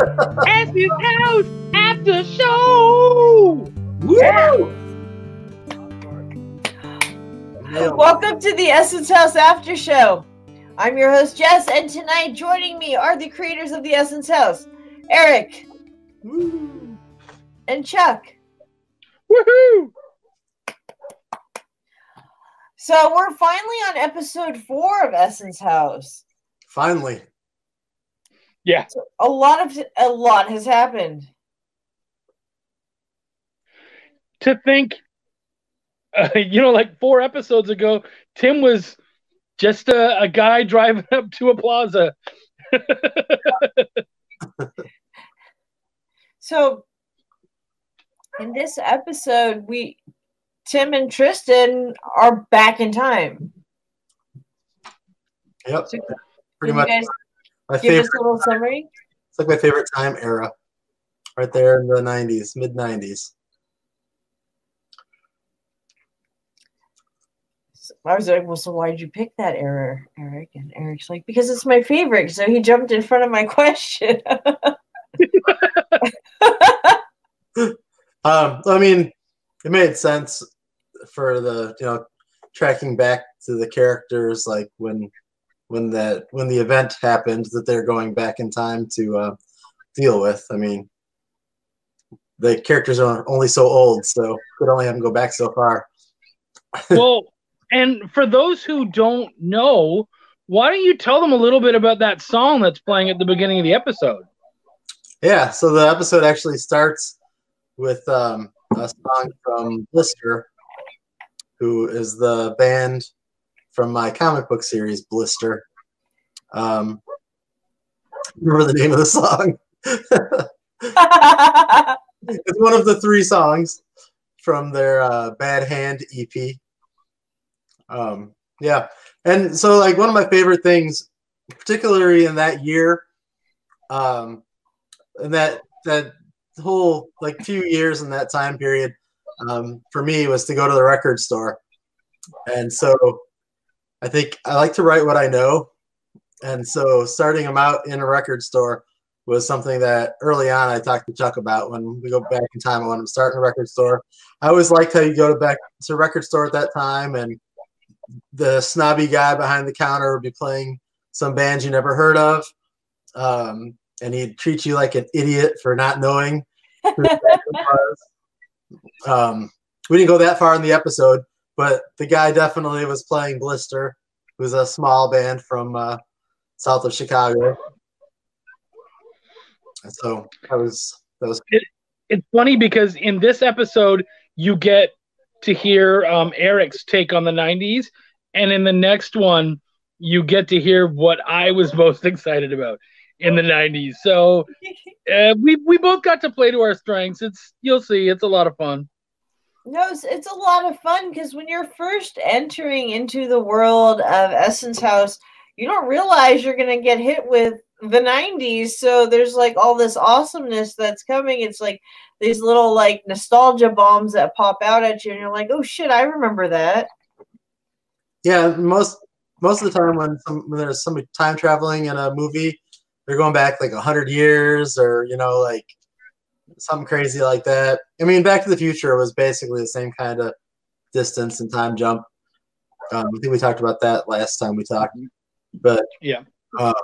Essence House after show. Woo! Welcome to the Essence House After Show. I'm your host, Jess, and tonight joining me are the creators of the Essence House, Eric and Chuck. Woohoo! So we're finally on episode four of Essence House. Finally. Yeah. A lot of a lot has happened. To think, uh, you know, like four episodes ago, Tim was just a, a guy driving up to a plaza. So in this episode, we Tim and Tristan are back in time. Yep. So Pretty much guys my give favorite. us a little summary? It's like my favorite time era. Right there in the 90s, mid 90s. I was like, well, so why did you pick that era, Eric? And Eric's like, because it's my favorite. So he jumped in front of my question. Um, I mean, it made sense for the you know tracking back to the characters, like when when that when the event happened that they're going back in time to uh, deal with. I mean, the characters are only so old, so could only have them go back so far. well, and for those who don't know, why don't you tell them a little bit about that song that's playing at the beginning of the episode? Yeah, so the episode actually starts with um, a song from Blister, who is the band from my comic book series, Blister. Um, remember the name of the song? it's one of the three songs from their uh, Bad Hand EP. Um, yeah, and so like one of my favorite things, particularly in that year, um, and that that whole like few years in that time period, um, for me was to go to the record store, and so I think I like to write what I know, and so starting them out in a record store was something that early on I talked to Chuck about when we go back in time. when I'm starting a record store. I always liked how you go to back to record store at that time, and the snobby guy behind the counter would be playing some bands you never heard of, um, and he'd treat you like an idiot for not knowing. Um, we didn't go that far in the episode, but the guy definitely was playing Blister, who's a small band from uh, south of Chicago. And so that was that was It's funny because in this episode, you get to hear um, Eric's take on the 90s, and in the next one, you get to hear what I was most excited about in the 90s. So uh, we, we both got to play to our strengths. It's You'll see, it's a lot of fun. No, it's, it's a lot of fun because when you're first entering into the world of Essence House, you don't realize you're going to get hit with the 90s. So there's like all this awesomeness that's coming. It's like these little like nostalgia bombs that pop out at you, and you're like, oh shit, I remember that. yeah. Most most of the time when, some, when there's some time traveling in a movie, they're going back like hundred years or you know like something crazy like that. I mean, Back to the Future was basically the same kind of distance and time jump. Um, I think we talked about that last time we talked, but Yeah. um,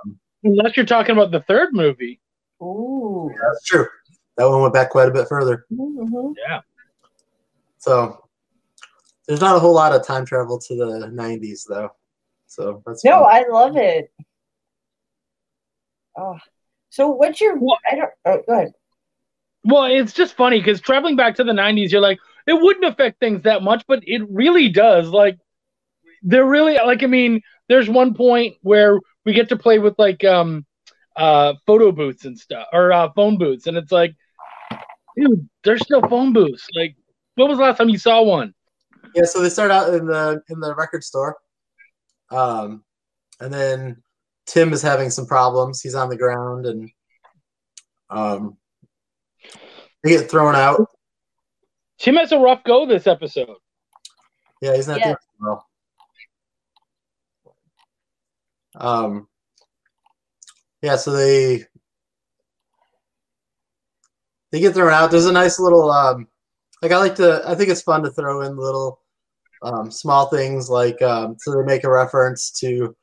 Unless you're talking about the third movie. Ooh. that's true. That one went back quite a bit further. Mhm. Yeah. So there's not a whole lot of time travel to the 90s though. So that's No, fun. I love it. Oh, so what's your? Well- I don't. Oh, go ahead. Well, it's just funny because traveling back to the 90s, you're like, it wouldn't affect things that much, but it really does. Like, they're really, like, I mean, there's one point where we get to play with, like, um, uh, photo booths and stuff, or uh, phone booths. And it's like, dude, there's still phone booths. Like, when was the last time you saw one? Yeah, so they start out in the in the record store. Um and then Tim is having some problems. He's on the ground and um they get thrown out. Tim has a rough go this episode. Yeah, he's not Yeah. doing well. Um, yeah, so they they get thrown out. There's a nice little um, like I like to. I think it's fun to throw in little um, small things like um, so they make a reference to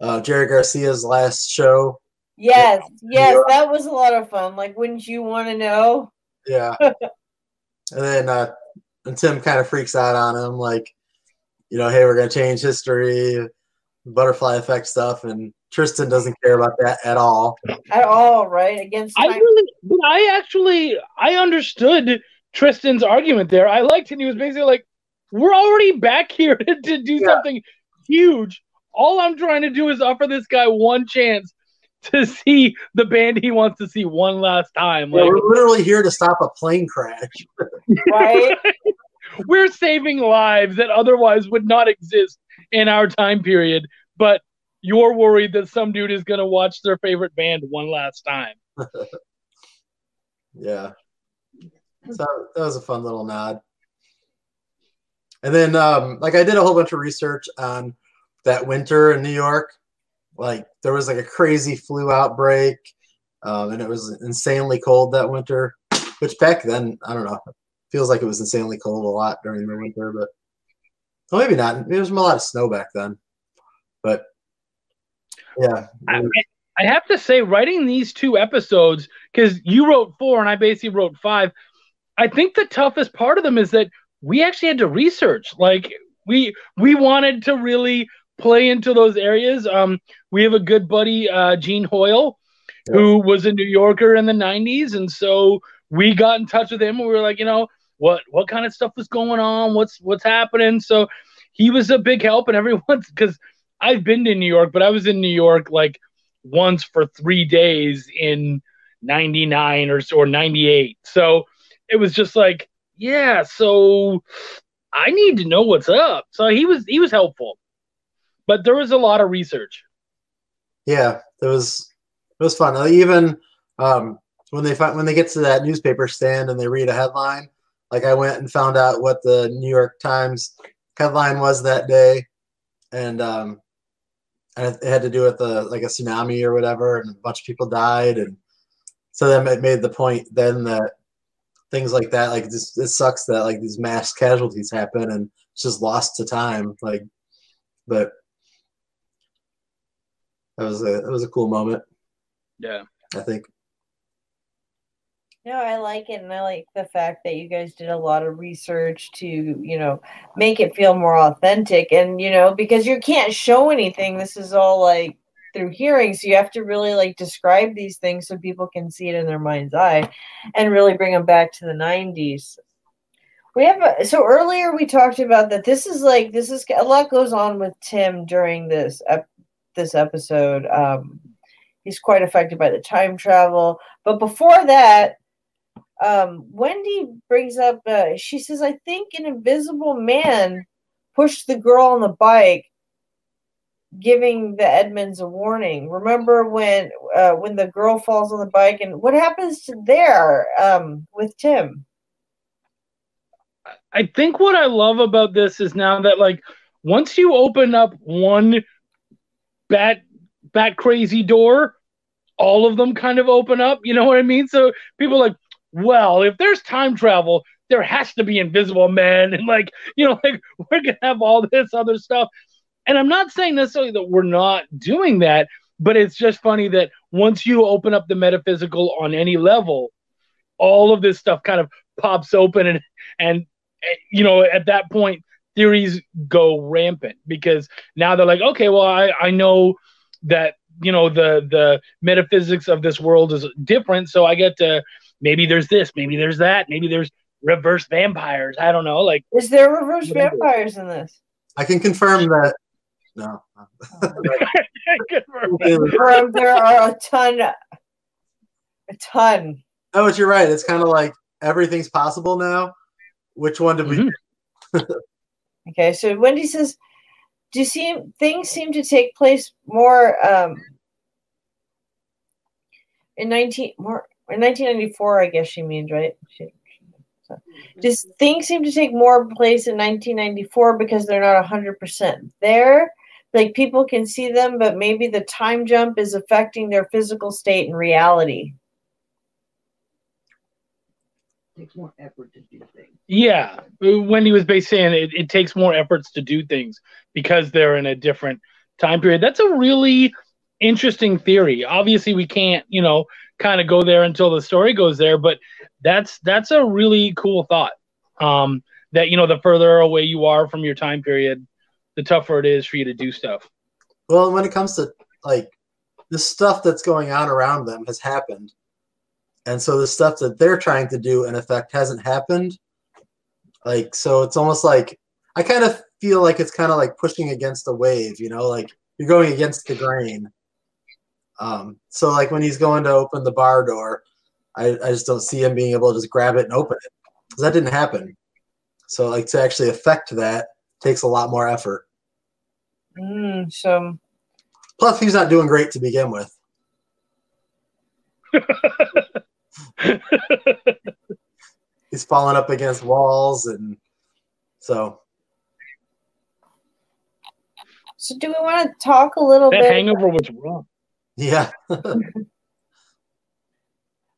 uh, Jerry Garcia's last show. Yes, yes, that was a lot of fun. Like, wouldn't you want to know? Yeah. and then uh, and Tim kind of freaks out on him, like, you know, hey, we're gonna change history, butterfly effect stuff, and Tristan doesn't care about that at all. At all, right? Against I really, but I actually, I understood Tristan's argument there. I liked it. He was basically like, "We're already back here to, to do yeah. something huge. All I'm trying to do is offer this guy one chance to see the band he wants to see one last time. Like, yeah, we're literally here to stop a plane crash. right? we're saving lives that otherwise would not exist in our time period, but you're worried that some dude is going to watch their favorite band one last time. yeah. So that was a fun little nod. And then, um, like, I did a whole bunch of research on that winter in New York like there was like a crazy flu outbreak, um, and it was insanely cold that winter. Which back then, I don't know, feels like it was insanely cold a lot during the winter, but well, maybe not. There was a lot of snow back then, but yeah. I, I have to say, writing these two episodes because you wrote four and I basically wrote five. I think the toughest part of them is that we actually had to research. Like we we wanted to really play into those areas. Um, we have a good buddy, uh, Gene Hoyle, yeah. who was a New Yorker in the '90s, and so we got in touch with him. And we were like, you know, what what kind of stuff was going on? What's what's happening? So he was a big help, and everyone's because I've been to New York, but I was in New York like once for three days in '99 or or '98. So it was just like, yeah. So I need to know what's up. So he was he was helpful but there was a lot of research. Yeah, it was it was fun. Even um, when they find when they get to that newspaper stand and they read a headline, like I went and found out what the New York Times headline was that day, and um, and it had to do with the like a tsunami or whatever, and a bunch of people died, and so then it made the point then that things like that, like this, it sucks that like these mass casualties happen and it's just lost to time, like, but that was a that was a cool moment. Yeah, I think. No, I like it, and I like the fact that you guys did a lot of research to, you know, make it feel more authentic, and you know, because you can't show anything. This is all like through hearing, so you have to really like describe these things so people can see it in their mind's eye, and really bring them back to the '90s. We have a, so earlier we talked about that. This is like this is a lot goes on with Tim during this this episode. Um, he's quite affected by the time travel. But before that, um, Wendy brings up, uh, she says, I think an invisible man pushed the girl on the bike, giving the Edmonds a warning. Remember when uh, when the girl falls on the bike and what happens to there um, with Tim? I think what I love about this is now that like once you open up one bat bat crazy door, all of them kind of open up. You know what I mean? So people like, well, if there's time travel, there has to be invisible men, and like, you know, like we're gonna have all this other stuff. And I'm not saying necessarily that we're not doing that, but it's just funny that once you open up the metaphysical on any level, all of this stuff kind of pops open and and eh, you know at that point theories go rampant because now they're like, okay, well, I, I know that you know the the metaphysics of this world is different, so I get to maybe there's this, maybe there's that, maybe there's reverse vampires. I don't know. Like, is there reverse vampires in this? I can confirm that. No. confirm there are a ton, a ton. Oh, but you're right. It's kind of like everything's possible now. Which one did mm-hmm. we? Okay, so Wendy says, "Do you see things seem to take place more um, in nineteen more in nineteen ninety four? I guess she means right. She, so, does things seem to take more place in nineteen ninety four because they're not hundred percent there? Like people can see them, but maybe the time jump is affecting their physical state and reality." takes more effort to do. Yeah, Wendy was basically saying it, it takes more efforts to do things because they're in a different time period. That's a really interesting theory. Obviously, we can't, you know, kind of go there until the story goes there, but that's that's a really cool thought. Um, that you know, the further away you are from your time period, the tougher it is for you to do stuff. Well, when it comes to like the stuff that's going on around them has happened, and so the stuff that they're trying to do in effect hasn't happened. Like so, it's almost like I kind of feel like it's kind of like pushing against a wave, you know, like you're going against the grain. Um, so like when he's going to open the bar door, I, I just don't see him being able to just grab it and open it. Cause that didn't happen. So like to actually affect that takes a lot more effort. Mm, so Plus, he's not doing great to begin with. he's falling up against walls, and so. So do we want to talk a little That bit? hangover was rough. Yeah.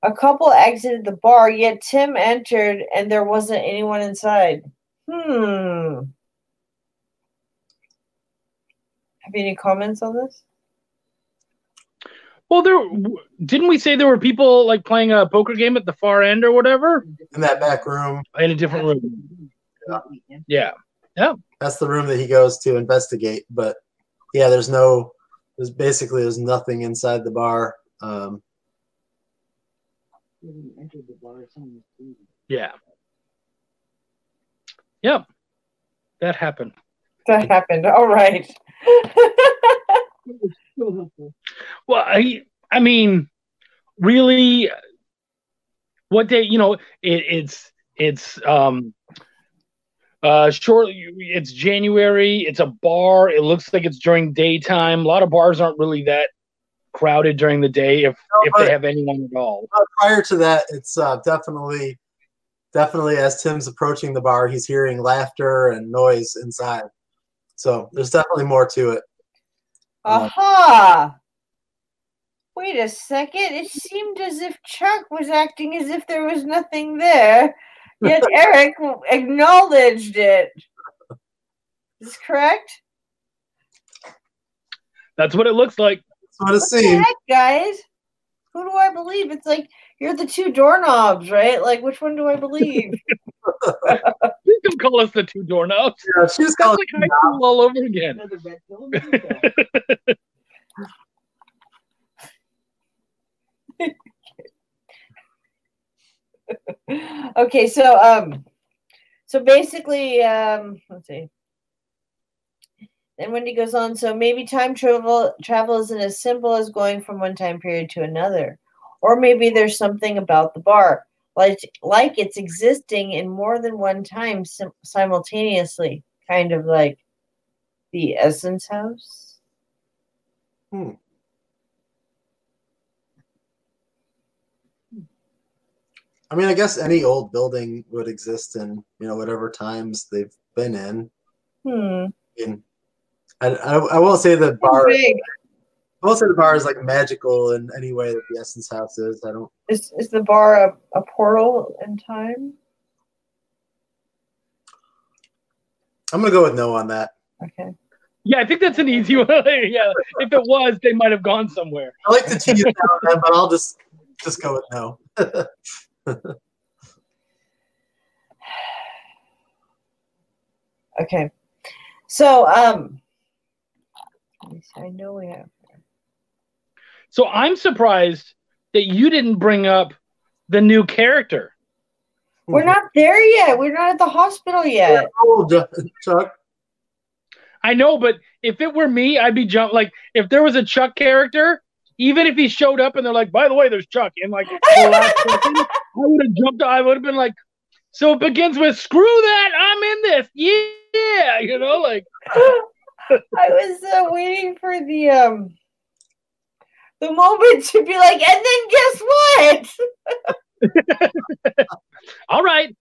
A couple exited the bar, yet Tim entered and there wasn't anyone inside. Hmm. Have you any comments on this? Well, there didn't we say there were people like playing a poker game at the far end or whatever In that back room, in a different room. Yeah, yeah, that's the room that he goes to investigate. But yeah, there's no, there's basically there's nothing inside the bar. Um, When you entered the bar, someone was bleeding. yeah, yep. That happened. That happened. All right. So helpful. Well, I I mean, really, what day? You know, it, it's it's um uh short. It's January. It's a bar. It looks like it's during daytime. A lot of bars aren't really that crowded during the day if if they have anyone at all. prior to that, it's uh, definitely, definitely as Tim's approaching the bar, he's hearing laughter and noise inside. So there's definitely more to it. Aha! Wait a second. It seemed as if Chuck was acting as if there was nothing there, yet Eric acknowledged it. Is this correct? That's what it looks like. That's what it What the seems. heck, guys? Who do I believe? It's like you're the two doorknobs, right? Like, which one do I believe? You can call us the two doorknobs. Yeah, she's That's calling like high school all over again. Another red pill in the detail. okay, so um, so basically, um, let's see. Then Wendy goes on. So maybe time travel travel isn't as simple as going from one time period to another, or maybe there's something about the bar, like like it's existing in more than one time sim- simultaneously, kind of like the Essence House. Hmm. I mean, I guess any old building would exist in you know whatever times they've been in. Hmm. And I, I, I won't say the bar. Big. I won't say the bar is like magical in any way that the Essence House is. I don't. Is is the bar a, a portal in time? I'm gonna go with no on that. Okay. Yeah, I think that's an easy one. yeah, if it was, they might have gone somewhere. I like to tease it down, then, but I'll just just go with no. Okay. So, um, let me see, I know we have. So I'm surprised that you didn't bring up the new character. We're not there yet. We're not at the hospital yet. Oh, Chuck. I know, but if it were me, I'd be jump like if there was a Chuck character, even if he showed up and they're like, by the way, there's Chuck in like the last second, I would have jumped. I would have been like, so it begins with screw that, I'm in this, yeah, you know, like I was uh, waiting for the um the moment to be like, and then guess what? all right,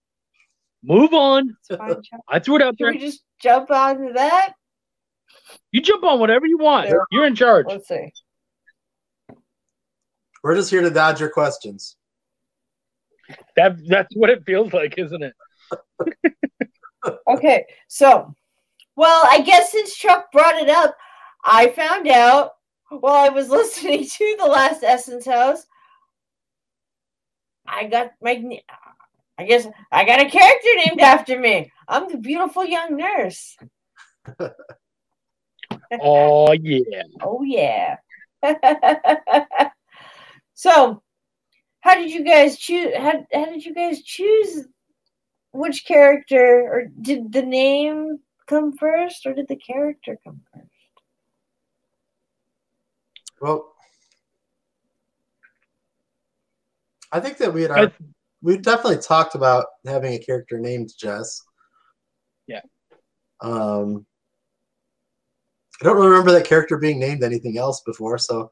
move on. Fine, I threw it out Can there. we just jump onto that? You jump on whatever you want. Yeah. You're in charge. Let's see. We're just here to dodge your questions. That that's what it feels like, isn't it? Okay, so, well, I guess since Chuck brought it up, I found out while I was listening to the last Essence House, I got my, I guess I got a character named after me. I'm the beautiful young nurse. Oh yeah. Oh yeah. so, how did you guys choose? How, how did you guys choose which character, or did the name come first, or did the character come first? Well, I think that we had I- we definitely talked about having a character named Jess. Yeah. Um, I don't remember that character being named anything else before, so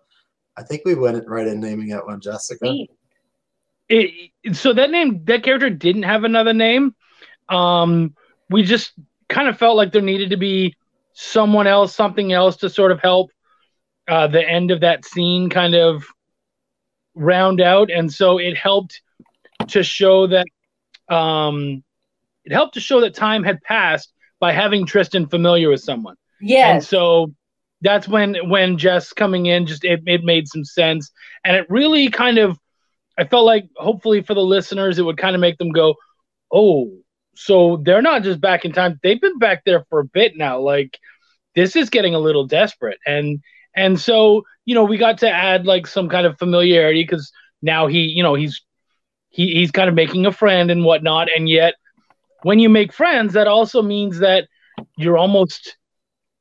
I think we went right in naming that one Jessica. It, it- so that name, that character didn't have another name. Um, we just kind of felt like there needed to be someone else, something else to sort of help uh, the end of that scene kind of round out, and so it helped to show that um, it helped to show that time had passed by having Tristan familiar with someone. Yeah, and so that's when when Jess coming in just it, it made some sense. And it really kind of I felt like hopefully for the listeners it would kind of make them go, Oh, so they're not just back in time. They've been back there for a bit now. Like this is getting a little desperate. And and so, you know, we got to add like some kind of familiarity because now he, you know, he's he, he's kind of making a friend and whatnot. And yet when you make friends, that also means that you're almost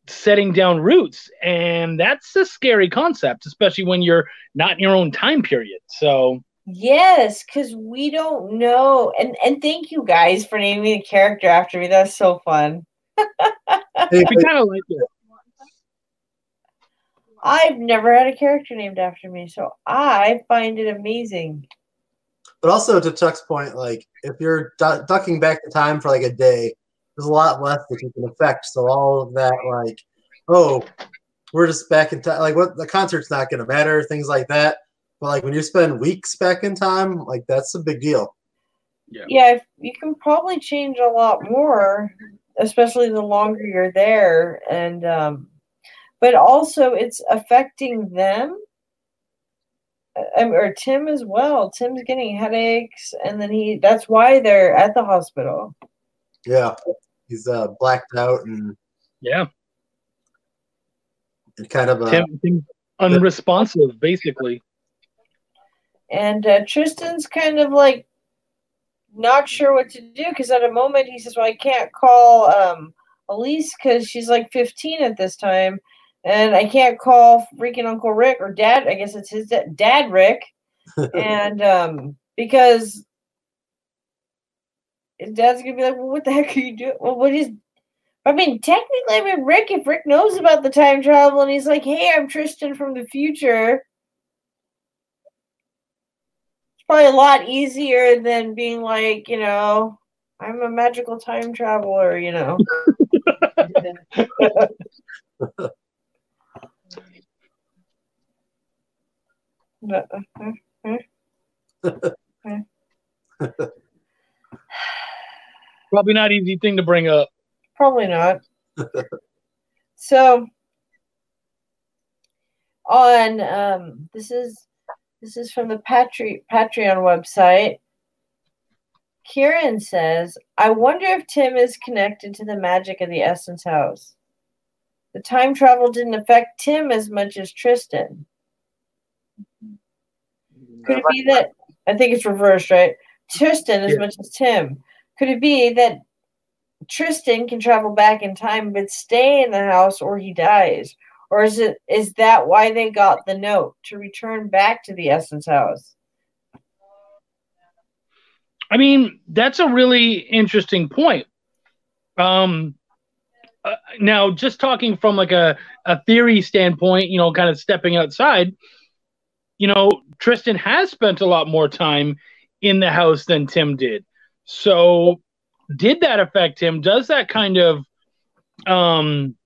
setting down roots and that's a scary concept especially when you're not in your own time period so Yes, because we don't know. And and thank you guys for naming a character after me. That's so fun. We kind of like it I've never had a character named after me, so I find it amazing. But also to Chuck's point, like if you're du- ducking back the time for like a day, there's a lot less that you can affect. So all of that, like, oh, we're just back in time. Like, what the concert's not going to matter, things like that. But like when you spend weeks back in time, like that's a big deal. Yeah, if- you can probably change a lot more, especially the longer you're there. And um, but also it's affecting them. uh, Or Tim as well. Tim's getting headaches, and then he—that's why they're at the hospital. Yeah, he's uh, blacked out and, yeah and kind of uh, Tim, Tim's unresponsive basically And uh, Tristan's kind of like not sure what to do because at a moment he says, "Well, I can't call um, Elise because she's like 15 at this time, and I can't call freaking Uncle Rick or Dad. I guess it's his da- dad, Rick, and um, because his dad's gonna be like, "Well, what the heck are you doing? Well, what is?" I mean, technically, I mean, Rick. If Rick knows about the time travel and he's like, "Hey, I'm Tristan from the future." It's probably a lot easier than being like, you know, I'm a magical time traveler, you know. But, uh, probably not easy thing to bring up probably not. so on um this is this is from the Patre- Patreon website. Kieran says, I wonder if Tim is connected to the magic of the Essence House. The time travel didn't affect Tim as much as Tristan. Could it be that I think it's reversed, right? Tristan as Yeah. much as Tim. Could it be that Tristan can travel back in time but stay in the house or he dies? Or is it is that why they got the note to return back to the Essence House? i mean that's a really interesting point um uh, now just talking from like a, a theory standpoint you know kind of stepping outside you know tristan has spent a lot more time in the house than tim did. So did that affect him? Does that kind of um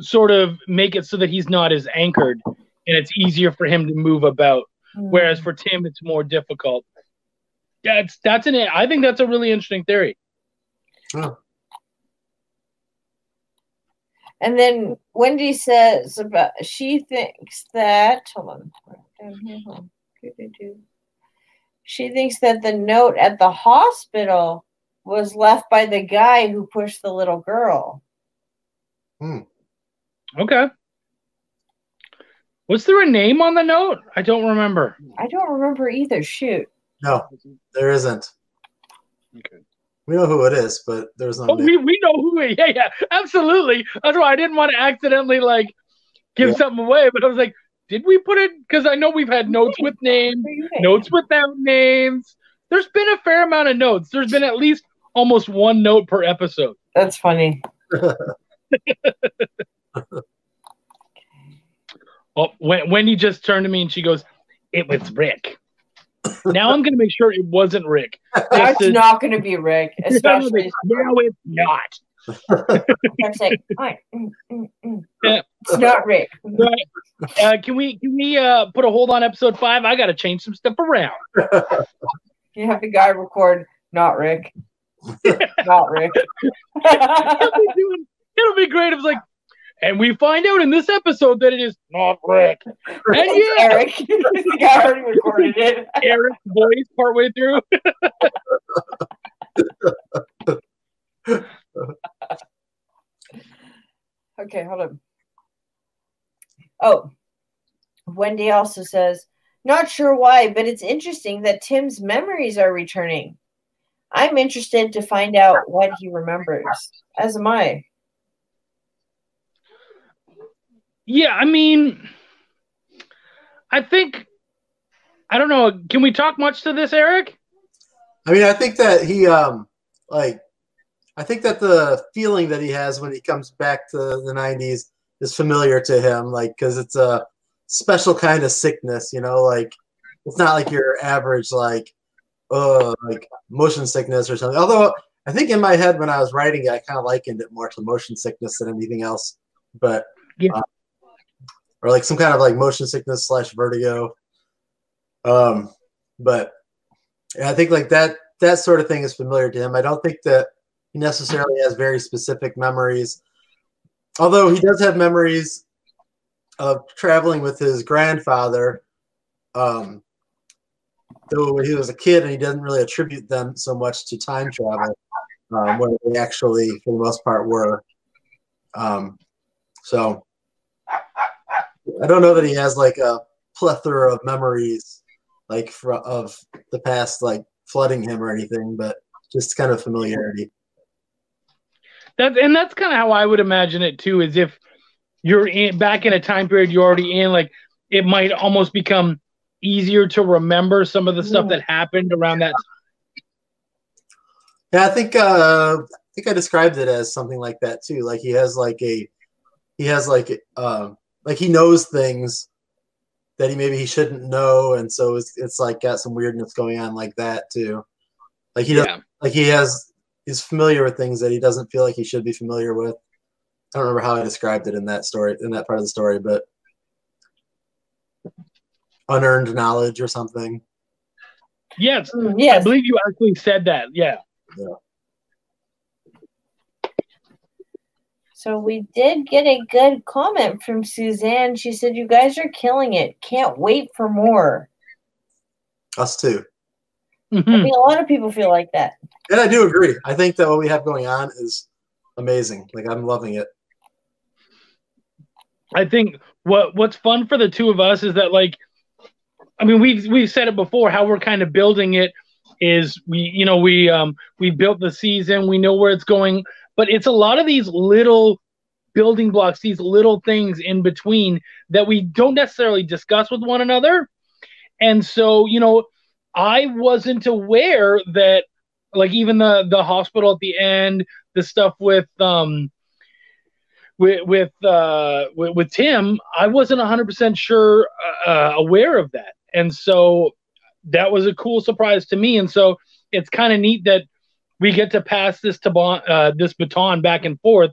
sort of make it so that he's not as anchored and it's easier for him to move about? Whereas for tim it's more difficult. That's that's an I think that's a really interesting theory. And then Wendy says about she thinks that hold on. She thinks that the note at the hospital was left by the guy who pushed the little girl. Hmm. Okay. Was there a name on the note? I don't remember. I don't remember either. Shoot. No, there isn't. Okay. We know who it is, but there's no Oh, name. we, we know who it Yeah, yeah, absolutely. That's why I didn't want to accidentally like give Yeah. something away, but I was like, did we put it? Because I know we've had notes with names, notes without names. There's been a fair amount of notes. There's been at least almost one note per episode. That's funny. Oh, when Wendy just turned to me and she goes, "It was Rick." now I'm gonna make sure it wasn't Rick. That's to- not going to be Rick, especially. no, it's not. I'm saying, "Alright, mm, mm, mm." Yeah. It's not Rick. Uh, can we can we uh, put a hold on episode five? I got to change some stuff around. You have the guy record, not Rick. not Rick. It'll be, doing- it'll be great. It's like, and we find out in this episode that it is not Rick. And It's yeah, Eric. the guy already recorded it. Eric's voice partway through. Okay, hold on. Oh, Wendy also says, not sure why, but it's interesting that Tim's memories are returning. I'm interested to find out what he remembers, as am I. Yeah, I mean, I think I don't know. Can we talk much to this, Eric? I mean, I think that he, um, like, I think that the feeling that he has when he comes back to the '90s is familiar to him, like, because it's a special kind of sickness, you know, like it's not like your average, like, uh, like motion sickness or something. Although I think in my head when I was writing it, I kind of likened it more to motion sickness than anything else, but Yeah. uh, or like some kind of like motion sickness slash vertigo. Um, but I think like that that sort of thing is familiar to him. I don't think that he necessarily has very specific memories. Although he does have memories of traveling with his grandfather um though when he was a kid and he doesn't really attribute them so much to time travel um, where they actually for the most part were um, so i don't know that he has like a plethora of memories like fr- of the past like flooding him or anything but just kind of familiarity That and that's kind of how I would imagine it too. Is if you're in back in a time period you're already in, like it might almost become easier to remember some of the stuff that happened around that. Time. Yeah, I think uh, I think I described it as something like that too. Like he has like a he has like um like he knows things that he maybe he shouldn't know, and so it's it's like got some weirdness going on like that too. Like he does Yeah, like he has he's familiar with things that he doesn't feel like he should be familiar with. I don't remember how I described it in that story in that part of the story, but unearned knowledge or something. yes, Mm, I believe you actually said that. Yeah, So we did get a good comment from Suzanne. She said, You guys are killing it. Can't wait for more. Us too. I Mhm. mean, a lot of people feel like that. And I do agree. I think that what we have going on is amazing. Like I'm loving it. I think what what's fun for the two of us is that like I mean we've we've said it before how we're kind of building it is we you know we um we built the season we know where it's going but it's a lot of these little building blocks these little things in between that we don't necessarily discuss with one another and so you know I wasn't aware that like even the the hospital at the end the stuff with um with with uh with, with Tim, I wasn't 100% sure uh, aware of that. And so that was a cool surprise to me and so it's kind of neat that we get to pass this to uh, this baton back and forth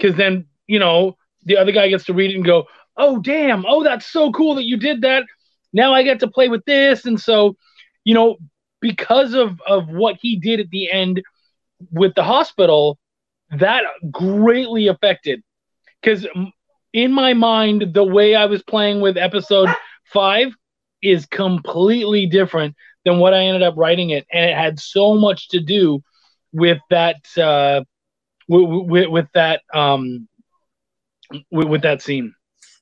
cuz then, you know, the other guy gets to read it and go, "Oh damn, oh that's so cool that you did that. Now I get to play with this." And so, you know, because of of what he did at the end with the hospital, that greatly affected. Because in my mind, the way I was playing with episode five is completely different than what I ended up writing it, and it had so much to do with that uh, with, with, with that um, with, with that scene.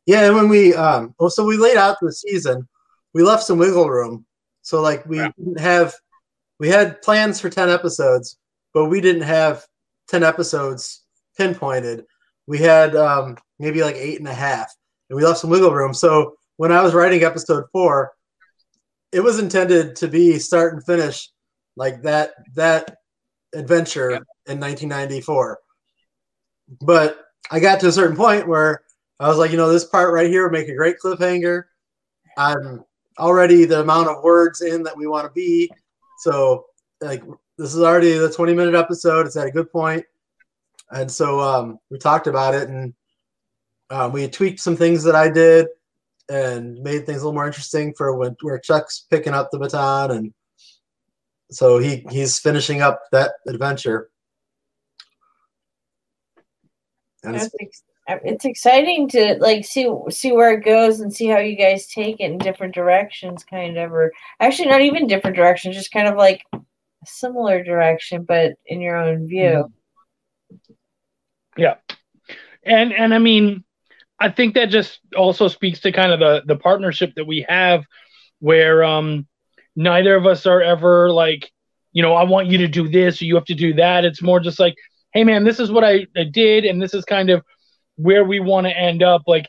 Yeah, and when we um well so we laid out the season, we left some wiggle room. So like we Yeah. didn't have we had plans for 10 episodes, but we didn't have 10 episodes pinpointed. We had um maybe like eight and a half, and we left some wiggle room. So when I was writing episode four, it was intended to be start and finish like that that adventure Yep. in 1994. But I got to a certain point where I was like, you know, this part right here would make a great cliffhanger. I'm already the amount of words in that we want to be. So, like, this is already the 20 minute episode. It's at a good point. And so um, we talked about it and um, we tweaked some things that I did and made things a little more interesting for when where Chuck's picking up the baton. And so he, he's finishing up that adventure. And That's uh, it's exciting to like see see where it goes and see how you guys take it in different directions, kind of, or actually not even different directions, just kind of like a similar direction, but in your own view. Yeah and and I mean, I think that just also speaks to kind of the the partnership that we have, where um, neither of us are ever like, you know, I want you to do this or you have to do that. It's more just like, hey man, this is what I, I did, and this is kind of where we want to end up. Like,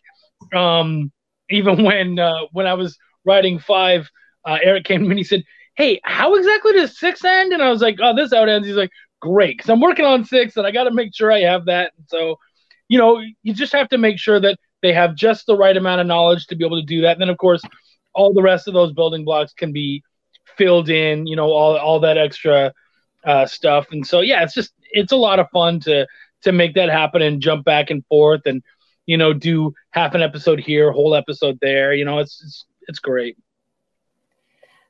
um, even when uh, when I was writing five, uh, Eric came to me and he said, "Hey, how exactly does six end?" And I was like, "Oh, this out ends." He's like, "Great," because I'm working on six, and I got to make sure I have that. And so, you know, you just have to make sure that they have just the right amount of knowledge to be able to do that. And then, of course, all the rest of those building blocks can be filled in. You know, all all that extra uh, stuff. And so, yeah, it's just it's a lot of fun to to make that happen and jump back and forth and you know do half an episode here, whole episode there. You know, it's it's, it's great.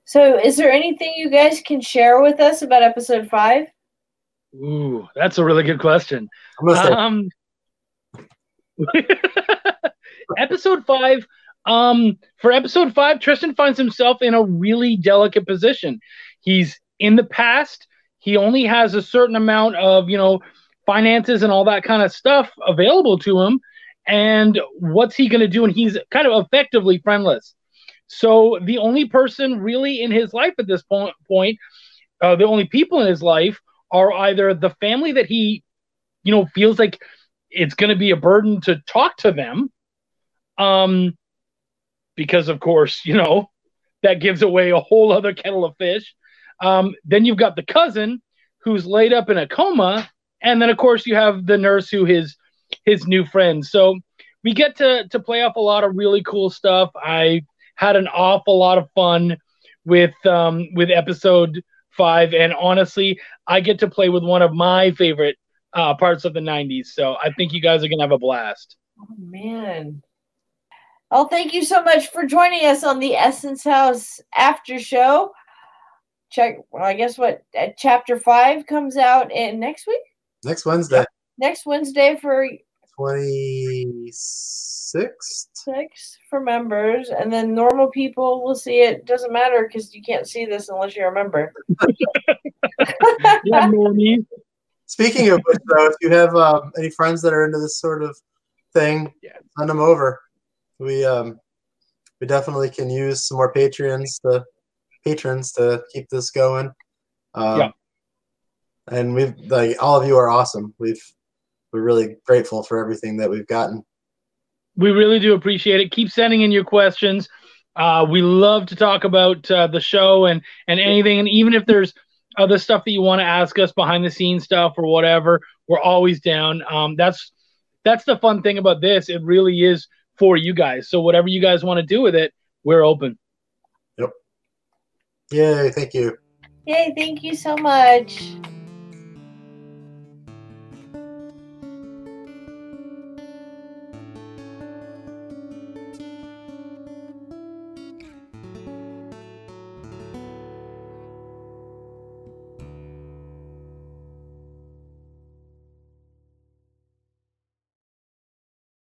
So, is there anything you guys can share with us about episode five? Ooh, that's a really good question. I'm gonna say, Um, episode five. Um, for episode five, Tristan finds himself in a really delicate position. He's in the past. He only has a certain amount of, you know, finances and all that kind of stuff available to him. And what's he going to do? And he's kind of effectively friendless. So the only person really in his life at this point, point uh, the only people in his life are either the family that he, you know, feels like it's going to be a burden to talk to them, um, because of course, you know, that gives away a whole other kettle of fish. Um, then you've got the cousin who's laid up in a coma, and then of course you have the nurse who is his new friend. So we get to to play off a lot of really cool stuff. I had an awful lot of fun with um, with episode five, and honestly, I get to play with one of my favorite uh, parts of the '90s. So I think you guys are gonna have a blast. Oh man. Well, thank you so much for joining us on the Essence House after show. Check. Well, I guess what uh, chapter five comes out in next week, next Wednesday, next Wednesday for 26th. six for members, and then normal people will see it. Doesn't matter because you can't see this unless you're a member. Yeah, Normie. Speaking of which, though, if you have um, any friends that are into this sort of thing, Yeah. send them over. We um, we definitely can use some more patrons to patrons to keep this going. Um, Yeah. And we've like all of you are awesome. We've we're really grateful for everything that we've gotten. We really do appreciate it. Keep sending in your questions. Uh, we love to talk about uh, the show and and anything, and even if there's other stuff that you want to ask us behind the scenes stuff or whatever, we're always down. Um, that's that's the fun thing about this. It really is for you guys. So whatever you guys want to do with it, we're open. Yep. Yay! Thank you. Yay! Thank you so much.